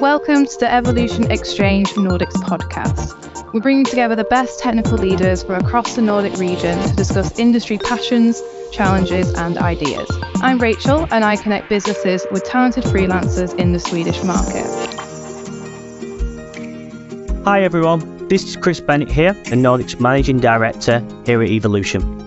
Welcome to the Evolution Exchange Nordics podcast. We're bringing together the best technical leaders from across the Nordic region to discuss industry passions, challenges, and ideas. I'm Rachel, and I connect businesses with talented freelancers in the Swedish market. Hi, everyone. This is Chris Bennett here, the Nordics Managing Director here at Evolution.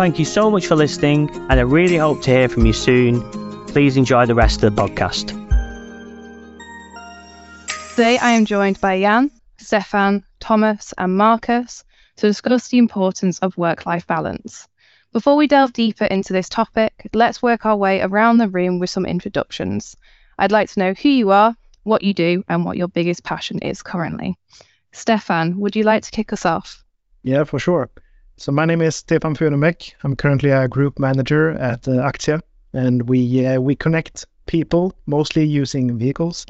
Thank you so much for listening, and I really hope to hear from you soon. Please enjoy the rest of the podcast. Today, I am joined by Jan, Stefan, Thomas, and Marcus to discuss the importance of work life balance. Before we delve deeper into this topic, let's work our way around the room with some introductions. I'd like to know who you are, what you do, and what your biggest passion is currently. Stefan, would you like to kick us off? Yeah, for sure. So my name is Stefan Furenback. I'm currently a group manager at uh, ACTIA, and we uh, we connect people mostly using vehicles.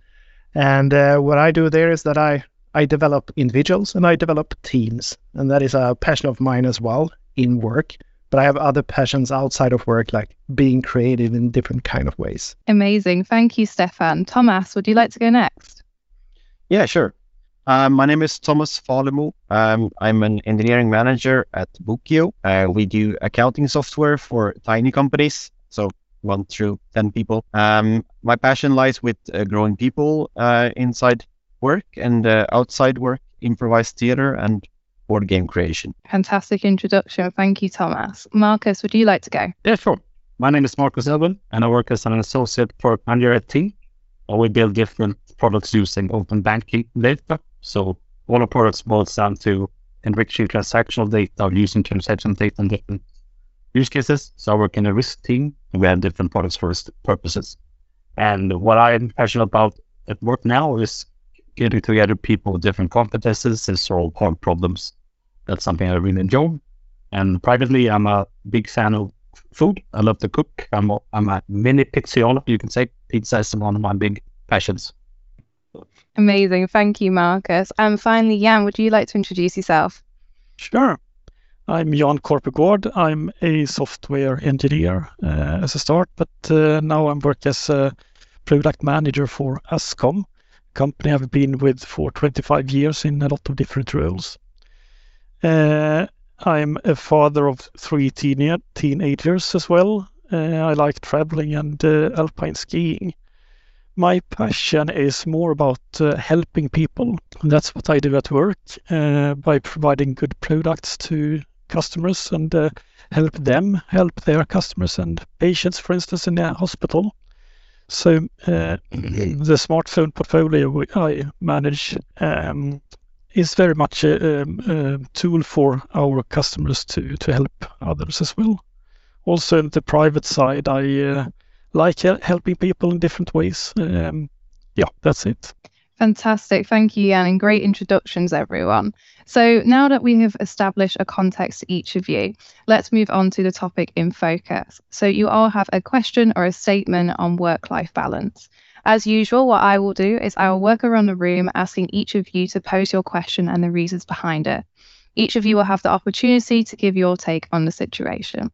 And uh, what I do there is that I I develop individuals and I develop teams, and that is a passion of mine as well in work. But I have other passions outside of work, like being creative in different kind of ways. Amazing, thank you, Stefan. Thomas, would you like to go next? Yeah, sure. Um, my name is Thomas Falemo. Um, I'm an engineering manager at Bokio. Uh, we do accounting software for tiny companies, so one through 10 people. Um, my passion lies with uh, growing people uh, inside work and uh, outside work, improvised theater, and board game creation. Fantastic introduction. Thank you, Thomas. Marcus, would you like to go? Yeah, sure. My name is Marcus Elwin, and I work as an associate product manager at Tink. We build different products using open banking data so all our products boils down to enriching transactional data using transactional data in different use cases. So I work in a risk team we have different products for risk purposes. And what I'm passionate about at work now is getting together people with different competences and solve hard problems. That's something I really enjoy. And privately, I'm a big fan of food. I love to cook. I'm a, I'm a mini pizzaiolo, you can say. Pizza is one of my big passions. Amazing. Thank you, Marcus. And finally, Jan, would you like to introduce yourself? Sure. I'm Jan Korpegård. I'm a software engineer uh, as a start, but uh, now I'm working as a product manager for Ascom, company I've been with for 25 years in a lot of different roles. Uh, I'm a father of three teen- teenagers as well. Uh, I like traveling and uh, alpine skiing my passion is more about uh, helping people. That's what I do at work uh, by providing good products to customers and uh, help them help their customers and patients, for instance, in the hospital. So uh, the smartphone portfolio I manage um, is very much a, um, a, tool for our customers to to help others as well. Also, in the private side, I uh, like helping people in different ways. Um, yeah, that's it. Fantastic. Thank you, Jan, and great introductions, everyone. So, now that we have established a context to each of you, let's move on to the topic in focus. So, you all have a question or a statement on work life balance. As usual, what I will do is I will work around the room asking each of you to pose your question and the reasons behind it. Each of you will have the opportunity to give your take on the situation.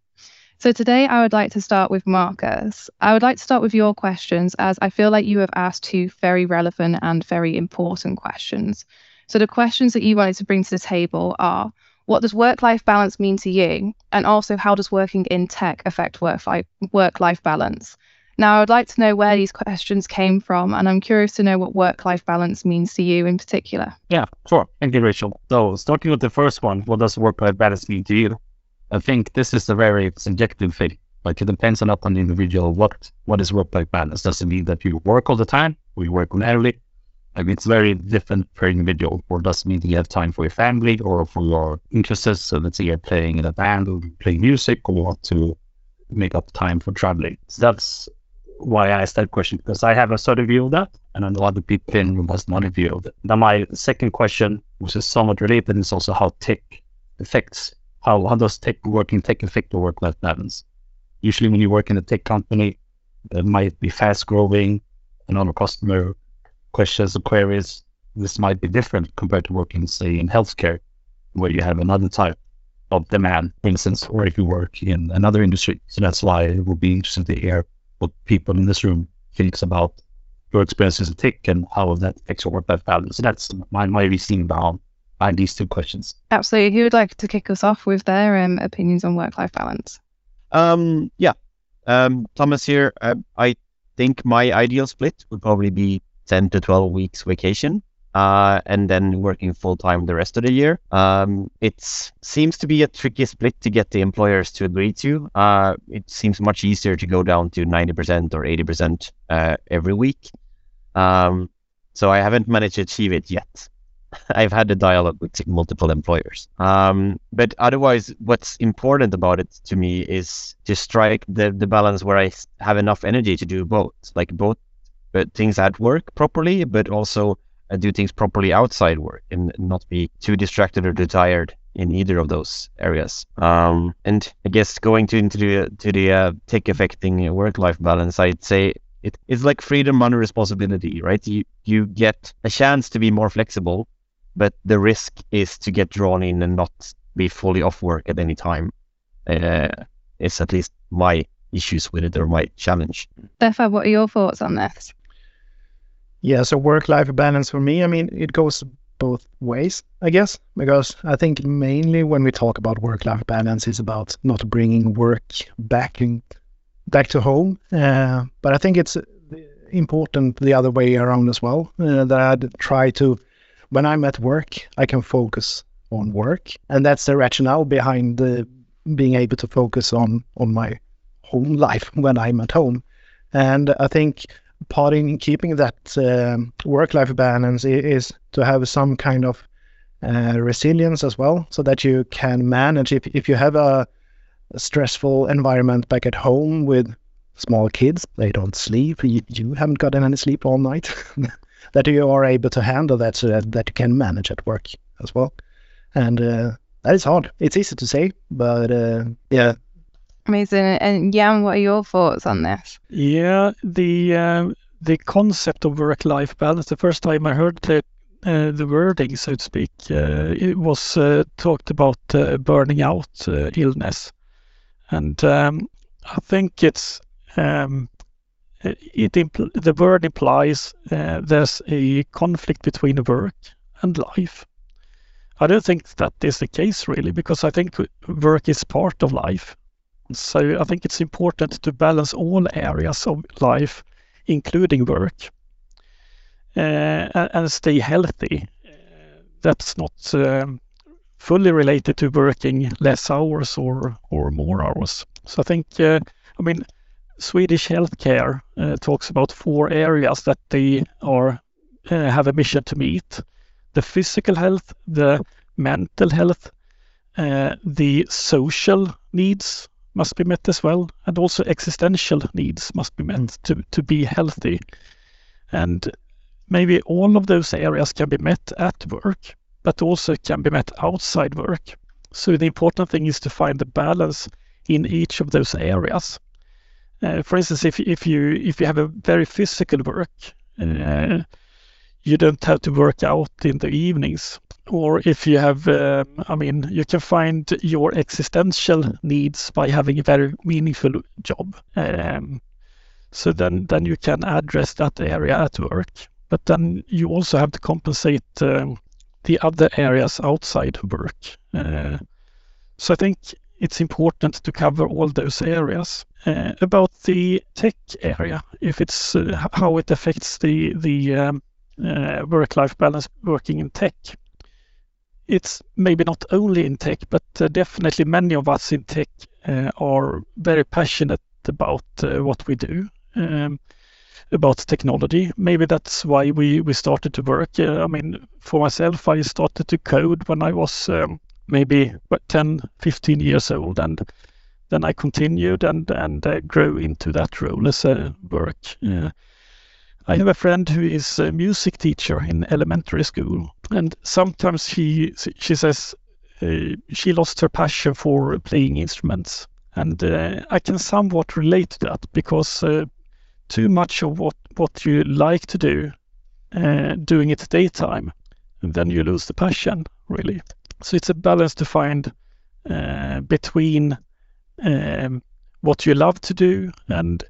So today I would like to start with Marcus. I would like to start with your questions as I feel like you have asked two very relevant and very important questions. So the questions that you wanted to bring to the table are what does work life balance mean to you? And also, how does working in tech affect work life balance? Now, I would like to know where these questions came from, and I'm curious to know what work life balance means to you in particular. Yeah, sure. Thank you, Rachel. So, starting with the first one, what does work life balance mean to you? I think this is a very subjective thing. Like it depends a lot on the individual. What what is work life balance? Does it mean that you work all the time or you work rarely? Like it's very different per individual. Or does it mean that you have time for your family or for your interests? So let's say you're playing in a band or playing music or want to make up time for traveling. So that's why I asked that question because I have a certain view of that, and I know other people in has another view of it. Now, my second question, which is somewhat related, is also how tech affects how how does tech working tech affect the work life balance? Usually, when you work in a tech company, that might be fast growing, and other customer questions or queries. This might be different compared to working, say, in healthcare, where you have another type of demand, for instance, or if you work in another industry. So that's why it will be interesting to hear what people in this room thinks about your experiences in tech and how that affects your work-life balance. So that's my, my reasoning behind, behind these two questions. Absolutely. Who would like to kick us off with their um, opinions on work-life balance? Um, yeah. Um, Thomas here. Uh, I think my ideal split would probably be 10 to 12 weeks vacation uh, and then working full time the rest of the year. Um, it seems to be a tricky split to get the employers to agree to. Uh, it seems much easier to go down to 90% or 80% uh, every week. Um, so I haven't managed to achieve it yet. I've had a dialogue with multiple employers. Um, but otherwise, what's important about it to me is to strike the, the balance where I have enough energy to do both, like both but things at work properly, but also uh, do things properly outside work and not be too distracted or too tired in either of those areas. Um, and I guess going to into the to the uh, tech affecting work life balance, I'd say it, it's like freedom under responsibility, right? You you get a chance to be more flexible, but the risk is to get drawn in and not be fully off work at any time. Uh, it's at least my issues with it or my challenge. Stefan, what are your thoughts on this? Yeah, so work-life balance for me, I mean, it goes both ways, I guess, because I think mainly when we talk about work-life balance, it's about not bringing work back in, back to home. Uh, but I think it's important the other way around as well. Uh, that I try to, when I'm at work, I can focus on work, and that's the rationale behind the, being able to focus on on my home life when I'm at home. And I think part in keeping that um, work-life balance is to have some kind of uh, resilience as well, so that you can manage if if you have a, a, stressful environment back at home with small kids, they don't sleep, you, you haven't gotten any sleep all night, that you are able to handle that so that, that you can manage at work as well. And uh, that is hard. It's easy to say, but uh, yeah, Amazing. And Jan, what are your thoughts on this? Yeah, the uh, the concept of work-life balance. The first time I heard the uh, the wording, so to speak, uh, it was uh, talked about uh, burning out uh, illness, and um, I think it's um, it impl- the word implies there's a conflict between work and life. I don't think that is the case really, because I think work is part of life so I think it's important to balance all areas of life, including work, uh, and stay healthy. That's not um, fully related to working less hours or or more hours. So I think, uh, I mean, Swedish healthcare uh, talks about four areas that they are uh, have a mission to meet: the physical health, the mental health, uh, the social needs, must be met as well, and also existential needs must be met mm. to, to be healthy. And maybe all of those areas can be met at work, but also can be met outside work. So the important thing is to find the balance in each of those areas. Uh, for instance, if if you if you have a very physical work, uh, you don't have to work out in the evenings or if you have, um, I mean, you can find your existential needs by having a very meaningful job. Um, so then, then you can address that area at work. But then you also have to compensate um, the other areas outside work. Uh, so I think it's important to cover all those areas. Uh, about the tech area, if it's uh, how it affects the the um, uh, work-life balance working in tech it's maybe not only in tech, but definitely many of us in tech are very passionate about what we do, um, about technology. Maybe that's why we, we started to work. I mean, for myself, I started to code when I was um, maybe 10, 15 years old. And then I continued and and uh, grew into that role as a work. Uh, I have a friend who is a music teacher in elementary school, and sometimes she she says uh, she lost her passion for playing instruments, and uh, I can somewhat relate to that because uh, too much of what what you like to do, uh, doing it daytime, and then you lose the passion really. So it's a balance to find uh, between um, what you love to do and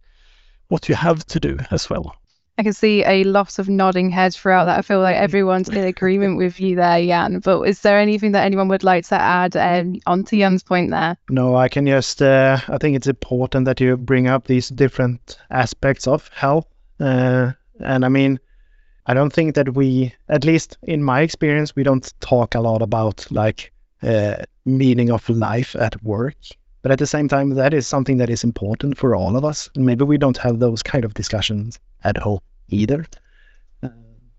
what you have to do as well. I can see a lot of nodding heads throughout that. I feel like everyone's in agreement with you there, Jan. But is there anything that anyone would like to add um, onto Jan's point there? No, I can just, uh, I think it's important that you bring up these different aspects of health. Uh, and I mean, I don't think that we, at least in my experience, we don't talk a lot about like uh, meaning of life at work. But at the same time, that is something that is important for all of us. And maybe we don't have those kind of discussions at home either. Uh,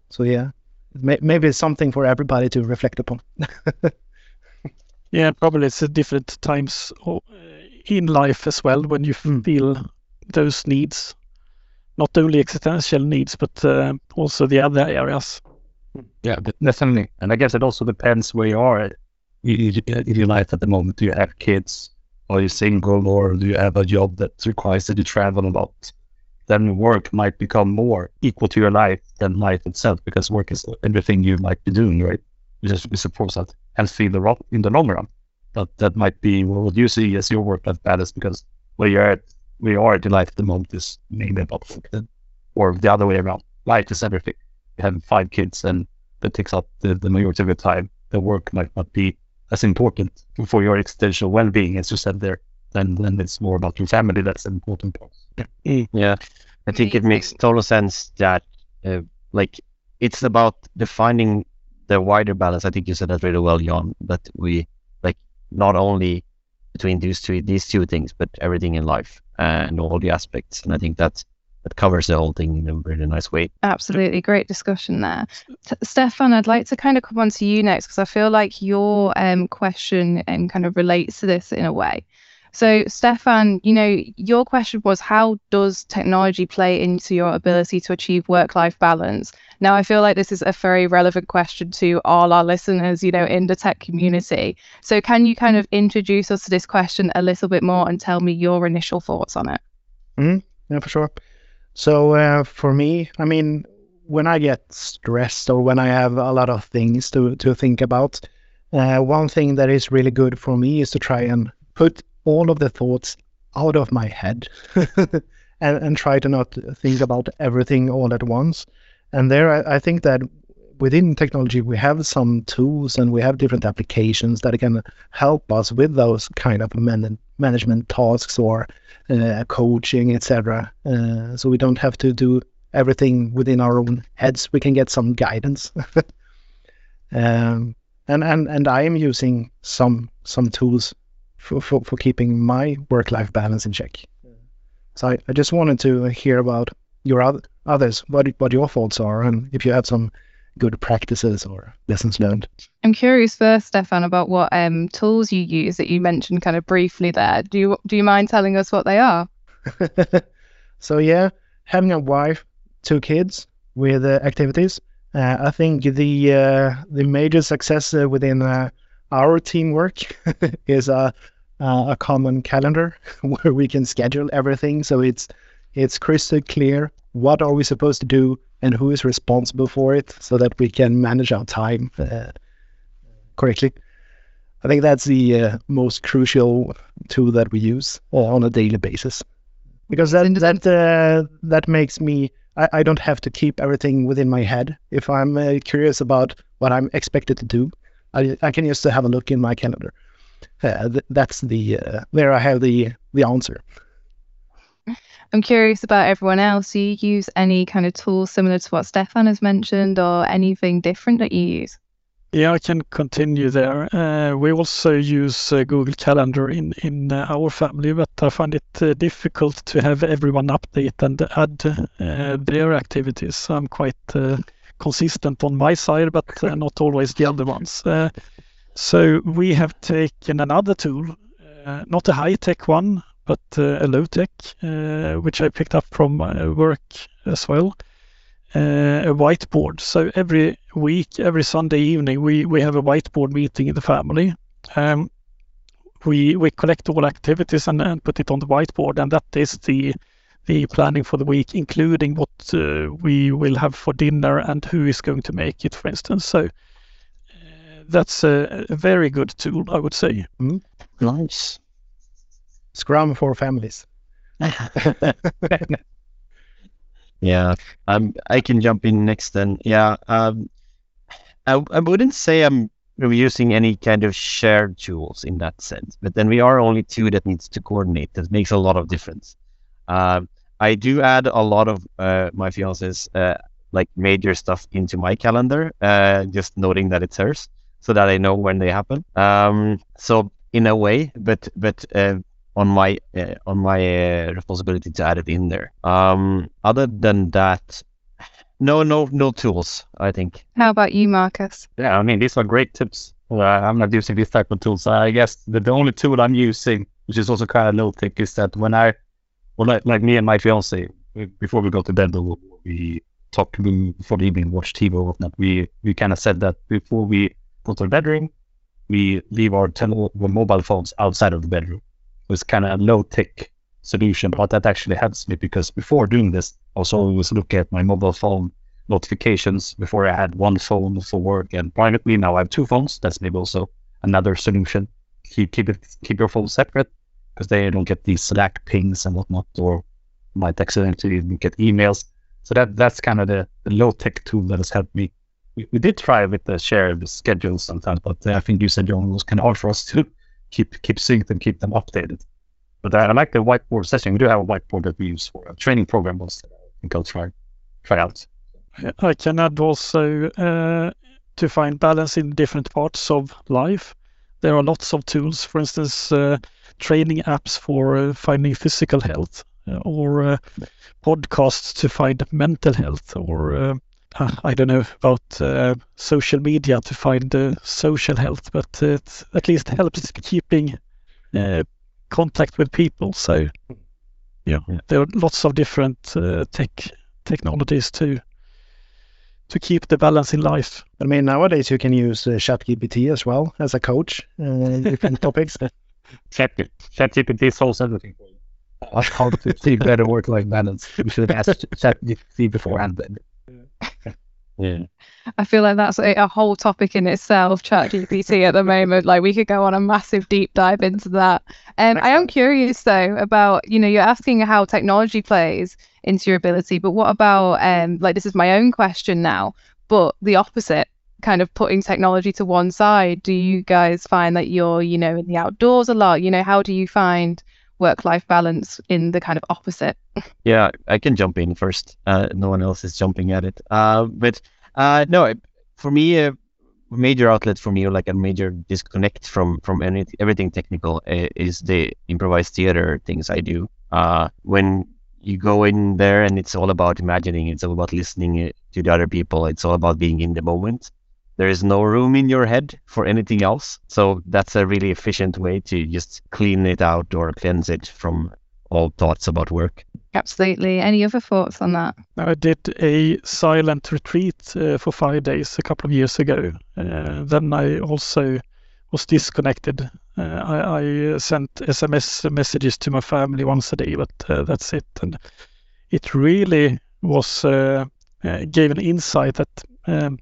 so yeah, may- maybe it's something for everybody to reflect upon. yeah, probably it's at different times in life as well when you mm. feel those needs, not only existential needs, but uh, also the other areas. Yeah, definitely. And I guess it also depends where you are in your life at the moment. Do you have kids? Are you single or do you have a job that requires that you travel a lot? Then work might become more equal to your life than life itself because work is everything you might be doing, right? We just suppose that healthy in the, in the long run. But that might be what you see as your work life balance because where you're at, where you are at in life at the moment is mainly about work, or the other way around. Life is everything. You have five kids and that takes up the, the majority of your time. The work might not be as important for your existential well-being, as you said there, then then it's more about your family. That's an important part. Yeah, yeah. I think it makes total sense that uh, like it's about defining the wider balance. I think you said that really well, Jan. That we like not only between these two these two things, but everything in life and all the aspects. And I think that's that covers the whole thing in a really nice way. Absolutely, great discussion there. T- Stefan, I'd like to kind of come on to you next because I feel like your um, question um, kind of relates to this in a way. So, Stefan, you know, your question was how does technology play into your ability to achieve work life balance? Now, I feel like this is a very relevant question to all our listeners, you know, in the tech community. So, can you kind of introduce us to this question a little bit more and tell me your initial thoughts on it? Mm, yeah, for sure. So uh, for me, I mean, when I get stressed or when I have a lot of things to, to think about, uh, one thing that is really good for me is to try and put all of the thoughts out of my head and, and try to not think about everything all at once. And there, I, think that within technology, we have some tools and we have different applications that can help us with those kind of man- management tasks or uh, coaching, etc. Uh, so we don't have to do everything within our own heads. We can get some guidance. um, and and and I am using some some tools for for, for keeping my work life balance in check. So I, I just wanted to hear about your other, others, what what your thoughts are, and if you have some good practices or lessons learned. I'm curious first, Stefan, about what um, tools you use that you mentioned kind of briefly there. Do you do you mind telling us what they are? so yeah, having a wife, two kids with uh, activities. Uh, I think the uh, the major success uh, within uh, our teamwork is a a common calendar where we can schedule everything. So it's it's crystal clear what are we supposed to do and who is responsible for it so that we can manage our time uh, correctly. I think that's the uh, most crucial tool that we use uh, on a daily basis because that that uh, that makes me I, I, don't have to keep everything within my head. If I'm uh, curious about what I'm expected to do, I, I can just have a look in my calendar. Uh, th- that's the there I have the the answer. I'm curious about everyone else. Do you use any kind of tools similar to what Stefan has mentioned or anything different that you use? Yeah, I can continue there. Uh, we also use uh, Google Calendar in, in uh, our family, but I find it uh, difficult to have everyone update and add uh, their activities. I'm quite uh, consistent on my side, but not always the other ones. so we have taken another tool not a high tech one, but uh, a low tech, uh, which I picked up from my work as well. Uh, a whiteboard. So every week, every Sunday evening, we, we have a whiteboard meeting in the family. Um, we we collect all activities and, and put it on the whiteboard, and that is the the planning for the week, including what uh, we will have for dinner and who is going to make it, for instance. So uh, that's a, a, very good tool, I would say. Mm. Nice. Scrum for families. yeah, um, I can jump in next then. Yeah, um, I, I wouldn't say I'm using any kind of shared tools in that sense, but then we are only two that needs to coordinate. That makes a lot of difference. Um, I do add a lot of uh, my fiance's uh, like major stuff into my calendar, uh, just noting that it's hers, so that I know when they happen. Um, so in a way, but but uh, on my uh, on my uh, responsibility to add it in there. Um, other than that, no no no tools. I think. How about you, Marcus? Yeah, I mean these are great tips. Well, I'm not using these type of tools. I guess the, the only tool I'm using, which is also kind of low tech, is that when I well, like, like me and my fiance, before we go to bed, we talk before the evening, watch TV or whatnot. We we kind of said that before we go to the bedroom, we leave our tel- mobile phones outside of the bedroom. Was kind of a low tech solution, but that actually helps me because before doing this, I was always looking at my mobile phone notifications. Before I had one phone for work and privately, now I have two phones. That's maybe also another solution. Keep keep it keep your phone separate because they don't get these Slack pings and whatnot, or might accidentally get emails. So that that's kind of the, the low tech tool that has helped me. We, we did try with the shared schedules sometimes, but I think you said Jan was kind of hard for us to keep keep synced and keep them updated. But I, I like the whiteboard session. We do have a whiteboard that we use for a training program. Think I'll try try out. I can add also uh, to find balance in different parts of life. There are lots of tools. For instance. Uh, training apps for uh, finding physical health uh, or uh, podcasts to find mental health or I don't know about social media to find social health, but it at least helps keeping contact with people. So yeah, yeah, there are lots of different uh, tech technologies to to keep the balance in life. I mean, nowadays you can use uh, ChatGPT as well as a coach uh, different topics. Chat ChatGPT solves everything for you. How to achieve better work-life balance. You should have asked ChatGPT beforehand. Yeah. I feel like that's a, a whole topic in itself, ChatGPT at the moment. Like we could go on a massive deep dive into that. Um, I am curious though about, you know, you're asking how technology plays into your ability, but what about um like this is my own question now, but the opposite kind of putting technology to one side, do you guys find that you're, you know, in the outdoors a lot? You know, how do you find work life balance in the kind of opposite? Yeah, I can jump in first. Uh, no one else is jumping at it. Uh, but uh, no, for me, a major outlet for me, or like a major disconnect from from any everything technical, is the improvised theater things I do. Uh, when you go in there and it's all about imagining, it's all about listening uh, to the other people, it's all about being in the moment there is no room in your head for anything else. So that's a really efficient way to just clean it out or cleanse it from all thoughts about work. Absolutely. Any other thoughts on that? I did a silent retreat uh, for five days a couple of years ago. Uh, then I also was disconnected. Uh, I, I, sent SMS messages to my family once a day, but uh, that's it. And it really was uh, uh, gave an insight that um,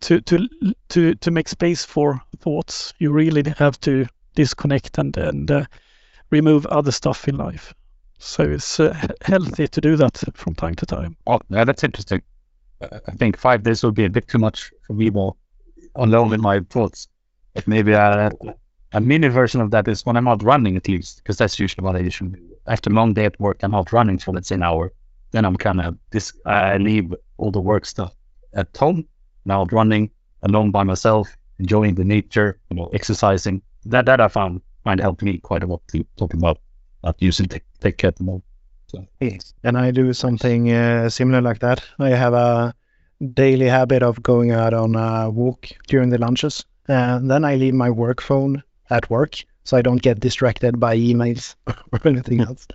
to to to to make space for thoughts, you really have to disconnect and and uh, remove other stuff in life. So it's uh, healthy to do that from time to time. Oh, yeah, that's interesting. Uh, I think five days would be a bit too much for me more alone with my thoughts. But maybe a, a mini version of that is when I'm out running at least, because that's usually what I usually do. After a long day at work, I'm out running for let's say an hour. Then I'm kind of this. I leave all the work stuff at home now running alone by myself, enjoying the nature, you know, exercising. That that I found find helped me quite a lot to talk about not using tech, tech at the moment. So. And I do something uh, similar like that. I have a daily habit of going out on a walk during the lunches. And then I leave my work phone at work so I don't get distracted by emails or anything else.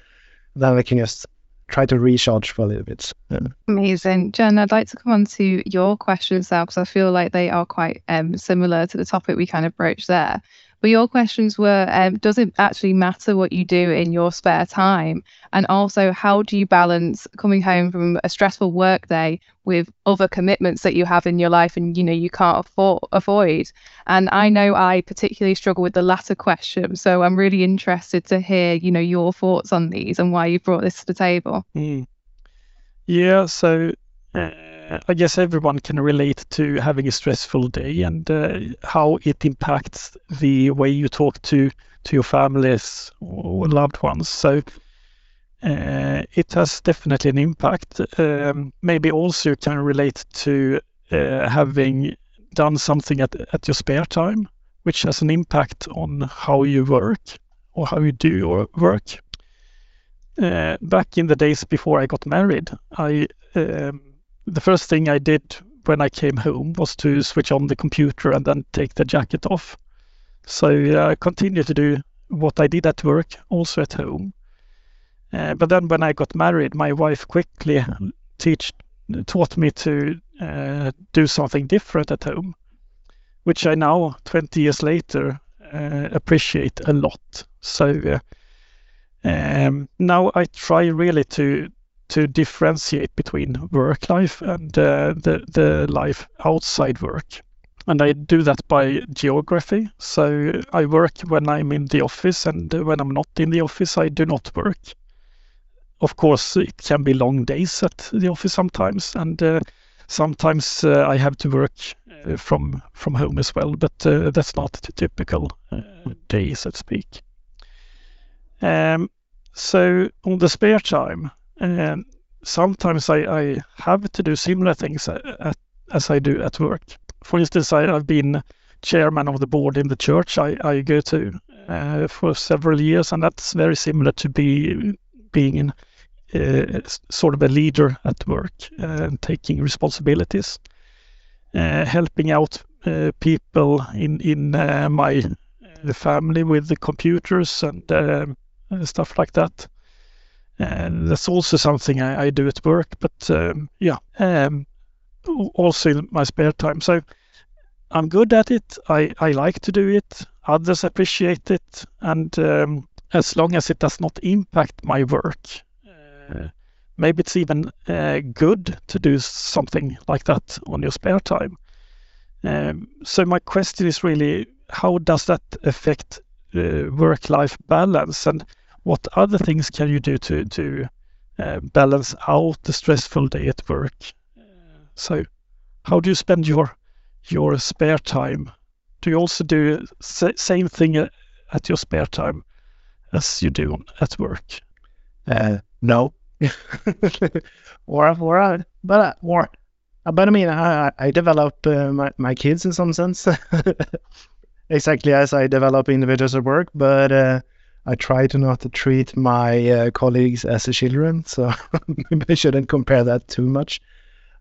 Then I can just try to recharge for a little bit. Yeah. Amazing. Jan, I'd like to come on to your questions now because I feel like they are quite um, similar to the topic we kind of broached there. But your questions were um, Does it actually matter what you do in your spare time? And also, how do you balance coming home from a stressful work day with other commitments that you have in your life and you know you can't afford, avoid? And I know I particularly struggle with the latter question. So I'm really interested to hear, you know, your thoughts on these and why you brought this to the table. Mm. Yeah, so uh, I guess everyone can relate to having a stressful day and uh, how it impacts the way you talk to to your families or loved ones. So uh, it has definitely an impact. Um, maybe also can relate to uh, having done something at at your spare time, which has an impact on how you work or how you do your work. Uh, back in the days before I got married, I um, the first thing I did when I came home was to switch on the computer and then take the jacket off. So I continued to do what I did at work, also at home. Uh, but then when I got married, my wife quickly teach, taught me to uh, do something different at home, which I now, 20 years later, uh, appreciate a lot. So uh, um, now I try really to to differentiate between work life and uh, the the life outside work. And I do that by geography. So I work when I'm in the office, and when I'm not in the office, I do not work. Of course, it can be long days at the office sometimes, and uh, sometimes uh, I have to work uh, from from home as well. But uh, that's not the typical uh, day, so to speak. Um, so on the spare time, and sometimes I, I have to do similar things at, as I do at work. For instance, I, have been chairman of the board in the church I, I go to uh, for several years, and that's very similar to be being in, uh, sort of a leader at work and taking responsibilities, uh, helping out people in in my family with the computers and um, stuff like that. And that's also something I, I do at work, but um, yeah, um, also in my spare time. So I'm good at it. I, I like to do it. Others appreciate it. And um, as long as it does not impact my work, uh, maybe it's even uh, good to do something like that on your spare time. Um, so my question is really, how does that affect uh, work-life balance? And what other things can you do to to uh, balance out the stressful day at work? So, how do you spend your your spare time? Do you also do same thing at your spare time as you do at work? Uh, no, or or but uh, or but I mean I I develop uh, my my kids in some sense exactly as I develop individuals at work, but uh, I try to not treat my uh, colleagues as children, so maybe I shouldn't compare that too much.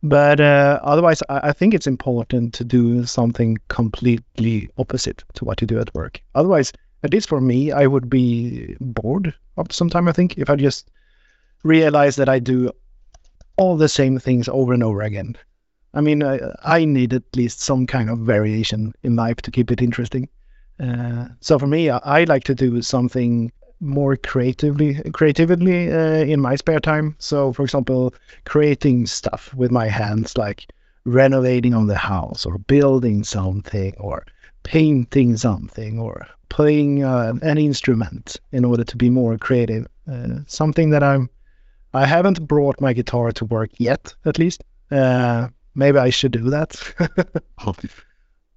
But uh, otherwise, I, I, think it's important to do something completely opposite to what you do at work. Otherwise, at least for me, I would be bored after some time. I think if I just realize that I do all the same things over and over again. I mean, I, I need at least some kind of variation in life to keep it interesting. Uh, so for me, I, I, like to do something more creatively, creatively uh, in my spare time. So, for example, creating stuff with my hands, like renovating on the house, or building something, or painting something, or playing uh, an instrument in order to be more creative. Uh, something that I'm. I haven't brought my guitar to work yet, at least. Uh, maybe I should do that.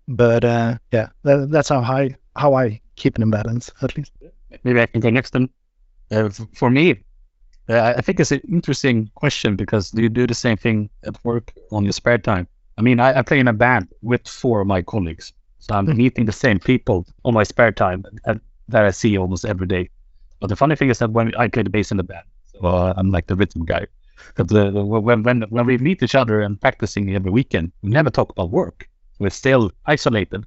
But uh, yeah, that, that's how I how I keep it in balance at least. Maybe I can go next. Then uh, for me, uh, I think it's an interesting question because do you do the same thing at work on your spare time? I mean, I, I play in a band with four of my colleagues, so I'm mm-hmm. meeting the same people on my spare time that, that I see almost every day. But the funny thing is that when I play the bass in the band, so uh, I'm like the rhythm guy. But uh, when when when we meet each other and practicing every weekend, we never talk about work we're still isolated.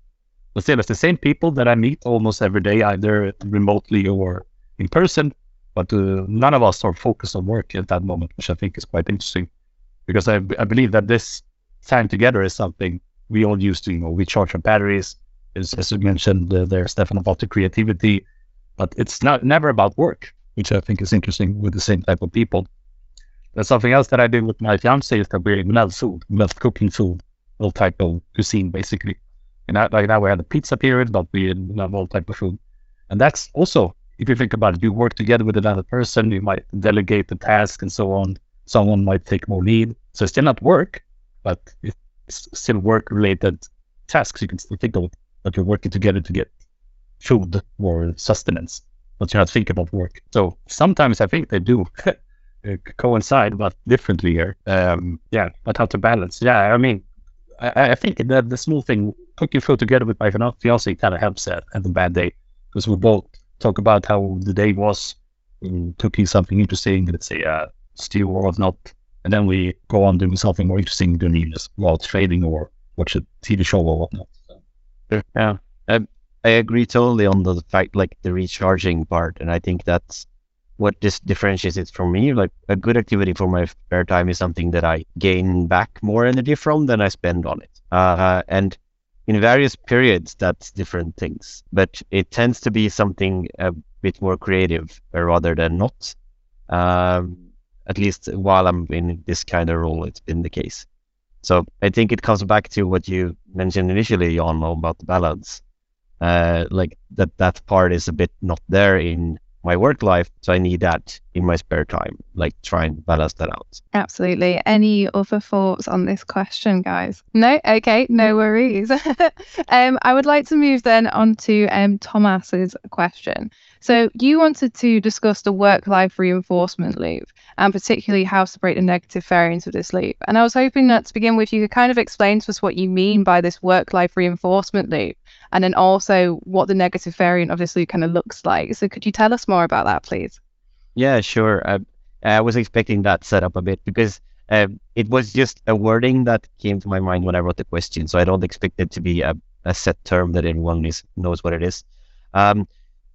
But still, it's the same people that I meet almost every day, either remotely or in person. But uh, none of us are focused on work at that moment, which I think is quite interesting, because I, I believe that this time together is something we all use to, you know, recharge our batteries. As, as you mentioned uh, there, Stefan, about the creativity, but it's not never about work, which I think is interesting with the same type of people. There's something else that I do with my fiance is that we love food, love cooking food, all type of cuisine basically. And like now we had a pizza period, but we have all type of food. And that's also, if you think about it, you work together with another person, you might delegate the task and so on. Someone might take more lead. So it's still not work, but it's still work related tasks. You can still think of that you're working together to get food or sustenance, but you're not thinking about work. So sometimes I think they do coincide, but differently here. Um, yeah, but how to balance? Yeah, I mean, I, I think that the small thing, cooking food together with my fiance kind of helps at, at the bad day because we both talk about how the day was, mm, cooking something interesting, let's say a stew or whatnot, and then we go on doing something more interesting during the evenings while trading or watch a TV show or whatnot. So. Yeah, I, I agree totally on the fact like the recharging part, and I think that's what this differentiates it from me. Like a good activity for my spare time is something that I gain back more energy from than I spend on it. Uh, and in various periods, that's different things, but it tends to be something a bit more creative rather than not. Um, at least while I'm in this kind of role, it's been the case. So I think it comes back to what you mentioned initially, Jan, about the balance. Uh, like that that part is a bit not there in my work life. So I need that in my spare time, like try and balance that out. Absolutely. Any other thoughts on this question, guys? No? Okay, no worries. um, I would like to move then on to um, Thomas's question. So you wanted to discuss the work-life reinforcement loop and particularly how to break the negative variance of this loop. And I was hoping that to begin with, you could kind of explain to us what you mean by this work-life reinforcement loop and then also what the negative variant of this loop kind of looks like. So could you tell us more about that, please? Yeah, sure. Uh, I was expecting that setup a bit because uh, it was just a wording that came to my mind when I wrote the question. So I don't expect it to be a, a set term that everyone is, knows what it is. Um,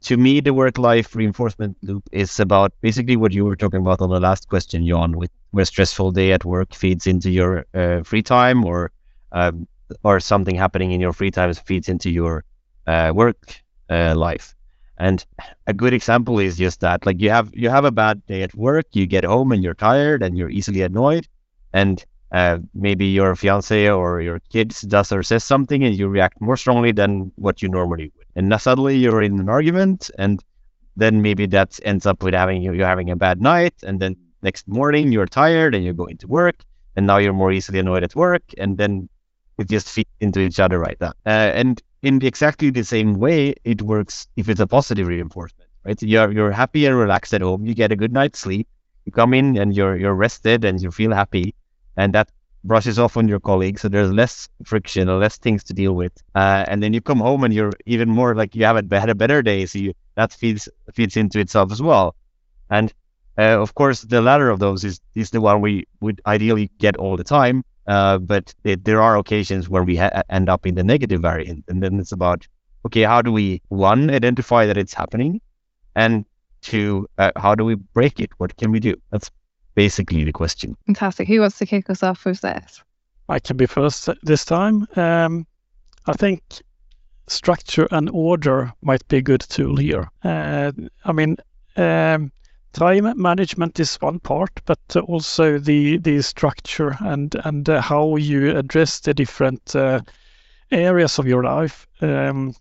to me, the work-life reinforcement loop is about basically what you were talking about on the last question, Jan, with where stressful day at work feeds into your uh, free time or um, or something happening in your free time feeds into your uh, work uh, life. And a good example is just that, like you have you have a bad day at work, you get home and you're tired and you're easily annoyed, and uh, maybe your fiance or your kids does or says something and you react more strongly than what you normally would. And now suddenly you're in an argument, and then maybe that ends up with having you you're having a bad night, and then next morning you're tired and you're going to work, and now you're more easily annoyed at work, and then it just feeds into each other right now. Uh, and in exactly the same way, it works if it's a positive reinforcement, right? You're you're happy and relaxed at home. You get a good night's sleep. You come in and you're you're rested and you feel happy, and that brushes off on your colleagues. So there's less friction less things to deal with. Uh, and then you come home and you're even more like you haven't had a better day. So you, that feeds feeds into itself as well. And uh, of course, the latter of those is is the one we would ideally get all the time. Uh, but it, there are occasions where we ha- end up in the negative variant, and then it's about okay, how do we one identify that it's happening, and two, uh, how do we break it? What can we do? That's basically the question. Fantastic. Who wants to kick us off with this? I can be first this time. Um, I think structure and order might be a good tool here. Uh, I mean, um, time management is one part, but also the the structure and and uh, how you address the different uh, areas of your life. Um,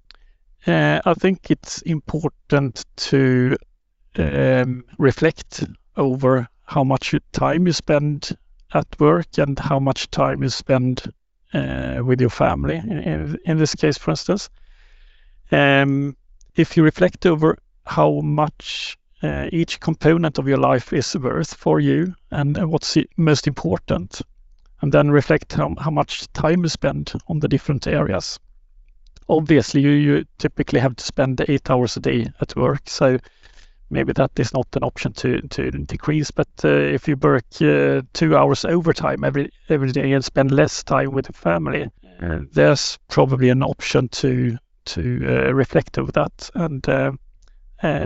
uh, I think it's important to um, reflect over how much time you spend at work and how much time you spend uh, with your family. In, in, this case, for instance, um, if you reflect over how much uh, each component of your life is worth for you and what's most important and then reflect how, how much time you spend on the different areas. Obviously you, you typically have to spend eight hours a day at work so maybe that is not an option to, to decrease but uh, if you work uh, two hours overtime every every day and spend less time with the family there's probably an option to to uh, reflect over that and uh,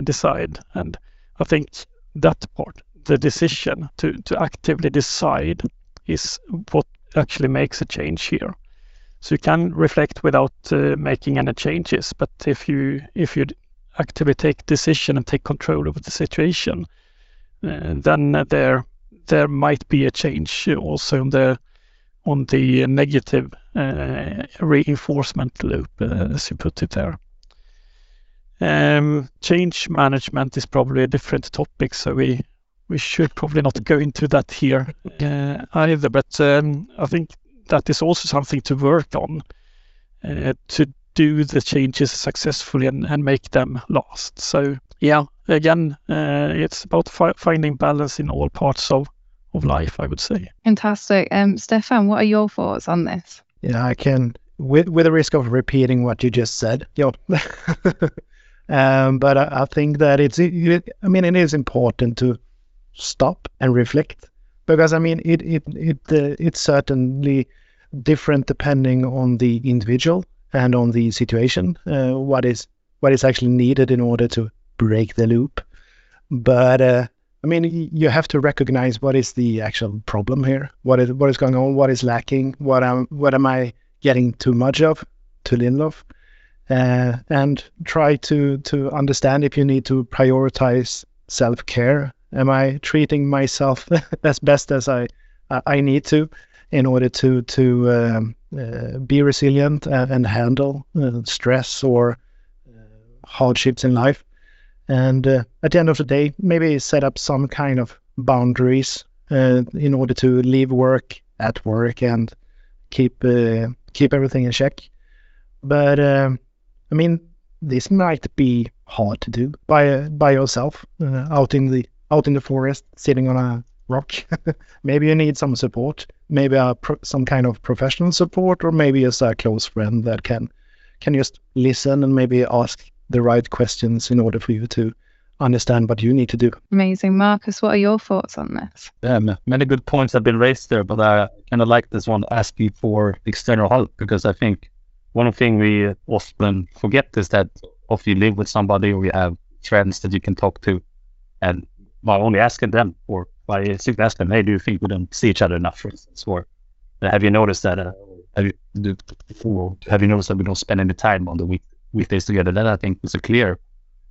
decide. And I think that part, the decision to, to actively decide, is what actually makes a change here. So you can reflect without uh, making any changes, but if you if you actively take decision and take control over the situation, uh, then there there might be a change also on the on the negative uh, reinforcement loop, as you put it there. Um, change management is probably a different topic, so we we should probably not go into that here uh, either. But um, I think that is also something to work on uh, to do the changes successfully and, and make them last. So yeah, again, uh, it's about fi- finding balance in all parts of of life, I would say. Fantastic. Um, Stefan, what are your thoughts on this? Yeah, I can, with with the risk of repeating what you just said. Yeah. um, but I, I, think that it's, it, I mean, it is important to stop and reflect because I mean, it it it uh, it's certainly different depending on the individual and on the situation. Uh, what is what is actually needed in order to break the loop, but. Uh, I mean, you have to recognize what is the actual problem here. What is what is going on? What is lacking? What am what am I getting too much of? Too little of? Uh, and try to to understand if you need to prioritize self care. Am I treating myself as best as I I need to in order to to um, uh, be resilient and, and handle uh, stress or uh, hardships in life? and uh, at the end of the day maybe set up some kind of boundaries uh, in order to leave work at work and keep keep everything in check but um, i mean this might be hard to do by by yourself uh, out in the out in the forest sitting on a rock maybe you need some support maybe a pro- some kind of professional support or maybe just a close friend that can can just listen and maybe ask the right questions in order for you to understand what you need to do. Amazing. Marcus, what are your thoughts on this? Yeah, many good points have been raised there, but I kind of like this one asking for external help because I think one thing we often forget is that if you live with somebody or you have friends that you can talk to, and by only asking them or by simply asking them, hey, do you think we don't see each other enough, for instance, or have you noticed that? Uh, have you do, have you noticed that we don't spend any time on the week weekdays together, that I think is a clear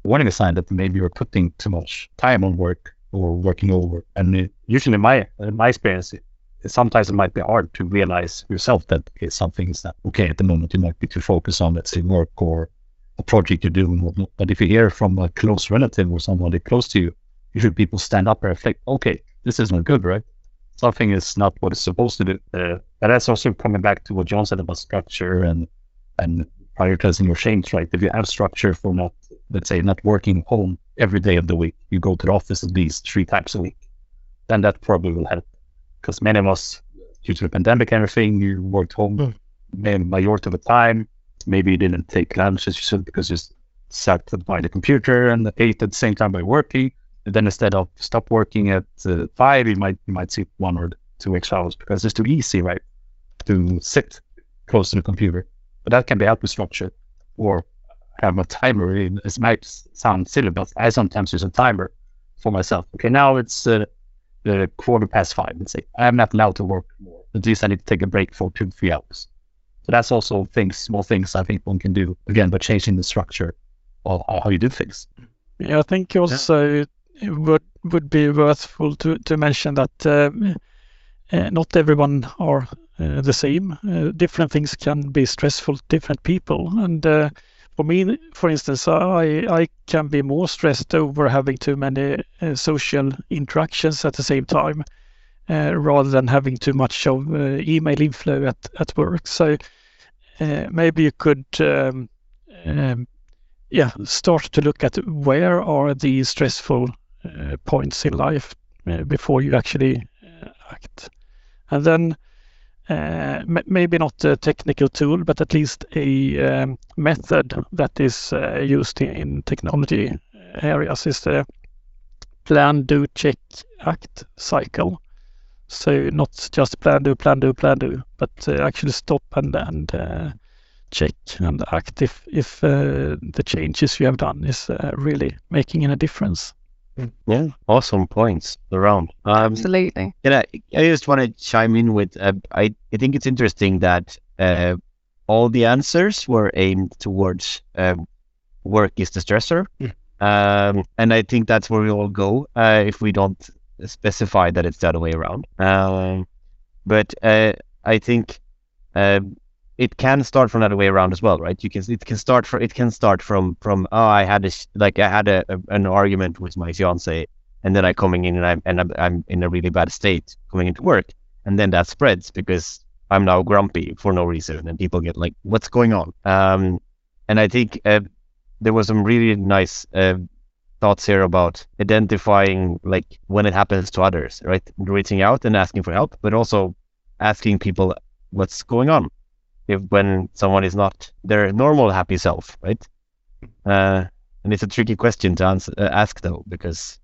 warning sign that maybe you're putting too much time on work or working over. And it, usually, my in my experience, sometimes it might be hard to realize yourself that okay, something is not okay at the moment. You might be too focused on, let's say, work or a project you're doing. But if you hear from a close relative or somebody close to you, usually people stand up and reflect, okay, this is not good, right? Something is not what it's supposed to do. Uh, but that's also coming back to what Jan said about structure and and prioritizing your change, right? If you have structure for not, let's say, not working home every day of the week, you go to the office at least three times a week, then that probably will help. Because many of us, due to the pandemic and everything, you worked home mm. maybe majority of the time. Maybe you didn't take lunch as you should because you sat by the computer and ate at the same time by working. And then instead of stop working at uh, five, you might you might sleep one or two extra hours because it's too easy, right, to sit close to the computer. But that can be helped with structure or have a timer. It might sound silly, but I sometimes use a timer for myself. Okay, now it's uh, the quarter past five. Let's say I'm not allowed to work more. At least I need to take a break for two, three hours. So that's also things, small things I think one can do again by changing the structure of how you do things. Yeah, I think also yeah. it would would be worthful to to mention that uh, uh, not everyone are uh, the same. Uh, different things can be stressful to different people. And uh, for me, for instance, I, I can be more stressed over having too many social interactions at the same time. Uh, rather than having too much of uh, email inflow at, at work. So uh, maybe you could, um, um, yeah, start to look at where are the stressful points in life before you actually act, and then uh, maybe not a technical tool, but at least a um, method that is uh, used in, technology areas is the plan, do, check, act cycle. So not just plan, do, plan, do, plan, do, but uh, actually stop and, and uh, check and act if if uh, the changes you have done is uh, really making any difference. Yeah, awesome points around. Um, Absolutely. and I, I just want to chime in with uh, I, I think it's interesting that uh, all the answers were aimed towards um, work is the stressor. Mm. Um, and I think that's where we all go uh, if we don't specify that it's the other way around. Um, but uh, I think um, it can start from other way around as well, right? You can it can start for it can start from from oh I had a like I had a, a an argument with my fiance and then I coming in and I'm and I'm, I'm in a really bad state coming into work and then that spreads because I'm now grumpy for no reason and people get like what's going on? Um and I think uh, there was some really nice uh, thoughts here about identifying like when it happens to others right? Reaching out and asking for help but also asking people what's going on if when someone is not their normal happy self right uh, and it's a tricky question to answer, uh, ask though because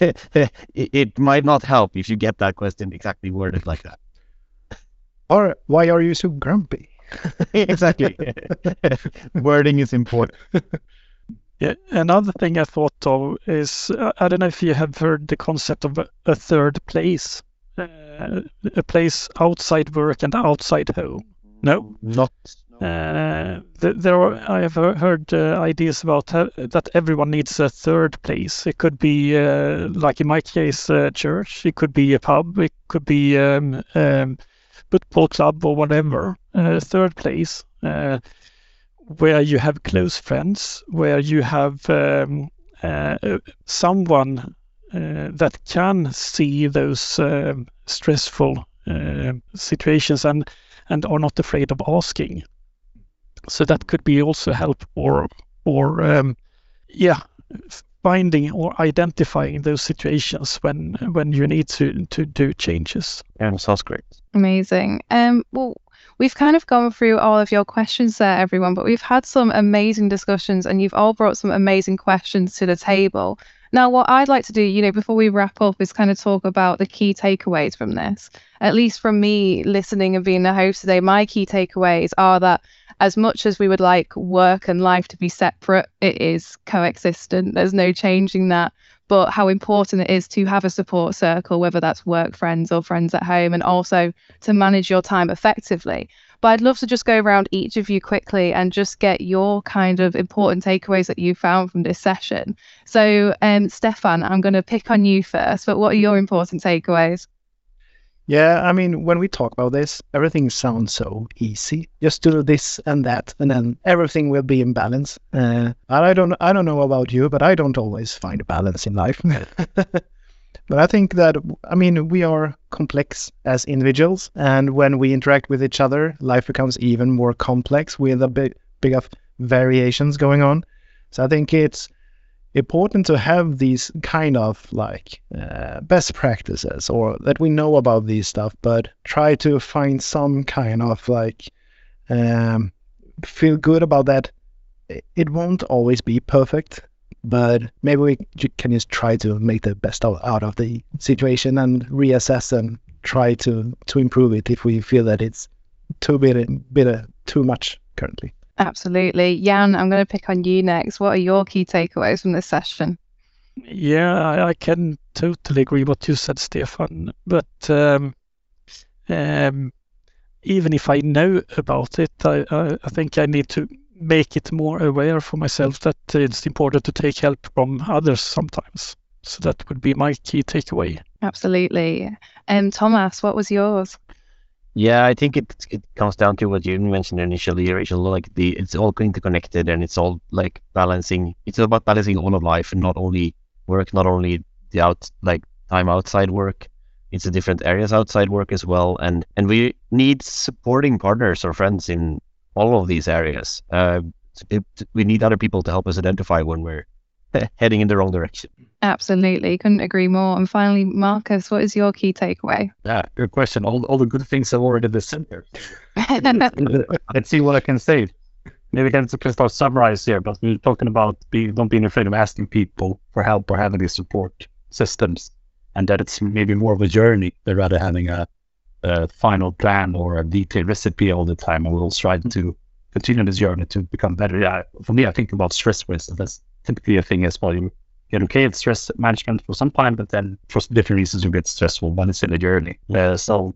it, it might not help if you get that question exactly worded like that Or why are you so grumpy? exactly wording is important Yeah, another thing I thought of is uh, I don't know if you have heard the concept of a, a third place, uh, a place outside work and outside home. No, not uh, th- there are, I have heard uh, ideas about ha- that everyone needs a third place. It could be uh, like in my case, a church. It could be a pub. It could be um, um, football club or whatever. A third place. Uh, where you have close friends, where you have um, uh, uh, someone uh, that can see those um, stressful uh, situations and and are not afraid of asking. So that could be also help or or um, yeah, finding or identifying those situations when when you need to to do changes. yeah sounds great Amazing. Um, well, we've kind of gone through all of your questions there, everyone, but we've had some amazing discussions and you've all brought some amazing questions to the table. Now, what I'd like to do, you know, before we wrap up, is kind of talk about the key takeaways from this. At least from me listening and being the host today, my key takeaways are that as much as we would like work and life to be separate, it is coexistent. There's no changing that but how important it is to have a support circle, whether that's work friends or friends at home, and also to manage your time effectively. But I'd love to just go around each of you quickly and just get your kind of important takeaways that you found from this session. So, um, Stefan, I'm going to pick on you first, but what are your important takeaways? Yeah, I mean, when we talk about this, everything sounds so easy. Just do this and that, and then everything will be in balance. Uh, I don't, I don't know about you, but I don't always find a balance in life. but I think that, I mean, we are complex as individuals, and when we interact with each other, life becomes even more complex with a big, big of variations going on. So I think it's important to have these kind of like uh, best practices or that we know about these stuff but try to find some kind of like um, feel good about that it won't always be perfect but maybe we can just try to make the best out out of the situation and reassess and try to to improve it if we feel that it's too bit, bit uh, too much currently Absolutely. Jan, I'm going to pick on you next. What are your key takeaways from this session? Yeah, I, I can totally agree what you said, Stefan. But um, um, even if I know about it, I, I, I think I need to make it more aware for myself that it's important to take help from others sometimes. So that would be my key takeaway. Absolutely. Um, Tomas, what was yours? Yeah, I think it it comes down to what you mentioned initially, Rachel. Like the it's all interconnected and it's all like balancing. It's about balancing all of life and not only work, not only the out like time outside work. It's the different areas outside work as well, and and we need supporting partners or friends in all of these areas. Uh, it, we need other people to help us identify when we're heading in the wrong direction. Absolutely. Couldn't agree more. And finally, Marcus, what is your key takeaway? Yeah, good question. All, all the good things have already been said there. Let's see what I can say. Maybe I can just start summarize here, but we're talking about be, not being afraid of asking people for help or having these support systems, and that it's maybe more of a journey than rather having a, a final plan or a detailed recipe all the time. And we'll try to continue this journey to become better. Yeah, for me, I think about stress, for instance. That's typically a thing as well. You get okay at stress management for some time, but then for different reasons you get stressful when it's in a journey. Uh, so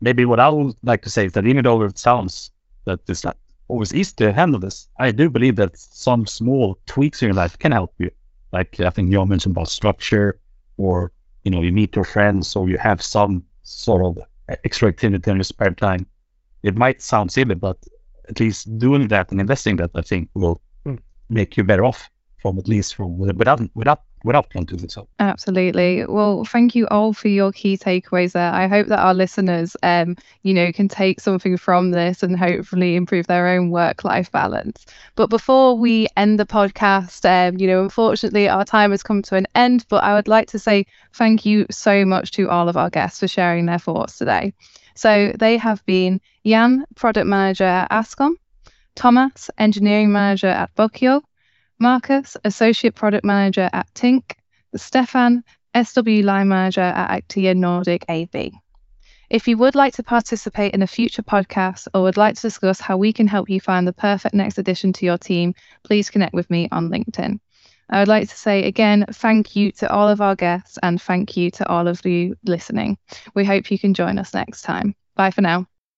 maybe what I would like to say is that even though it sounds that it's not always easy to handle this, I do believe that some small tweaks in your life can help you. Like I think you mentioned about structure, or you know, you meet your friends, or you have some sort of extra activity in your spare time. It might sound silly, but at least doing that and investing that, I think, will mm. make you better off from at least from without without without planting it so. Absolutely. Well, thank you all for your key takeaways there. I hope that our listeners, um, you know, can take something from this and hopefully improve their own work-life balance. But before we end the podcast, um, you know, unfortunately our time has come to an end. But I would like to say thank you so much to all of our guests for sharing their thoughts today. So they have been Jan, product manager at Ascom, Tomas, engineering manager at Bokio, Marcus, associate product manager at Tink, Stefan, SW line manager at ACTIA Nordic AB. If you would like to participate in a future podcast or would like to discuss how we can help you find the perfect next addition to your team, please connect with me on LinkedIn. I would like to say again, thank you to all of our guests and thank you to all of you listening. We hope you can join us next time. Bye for now.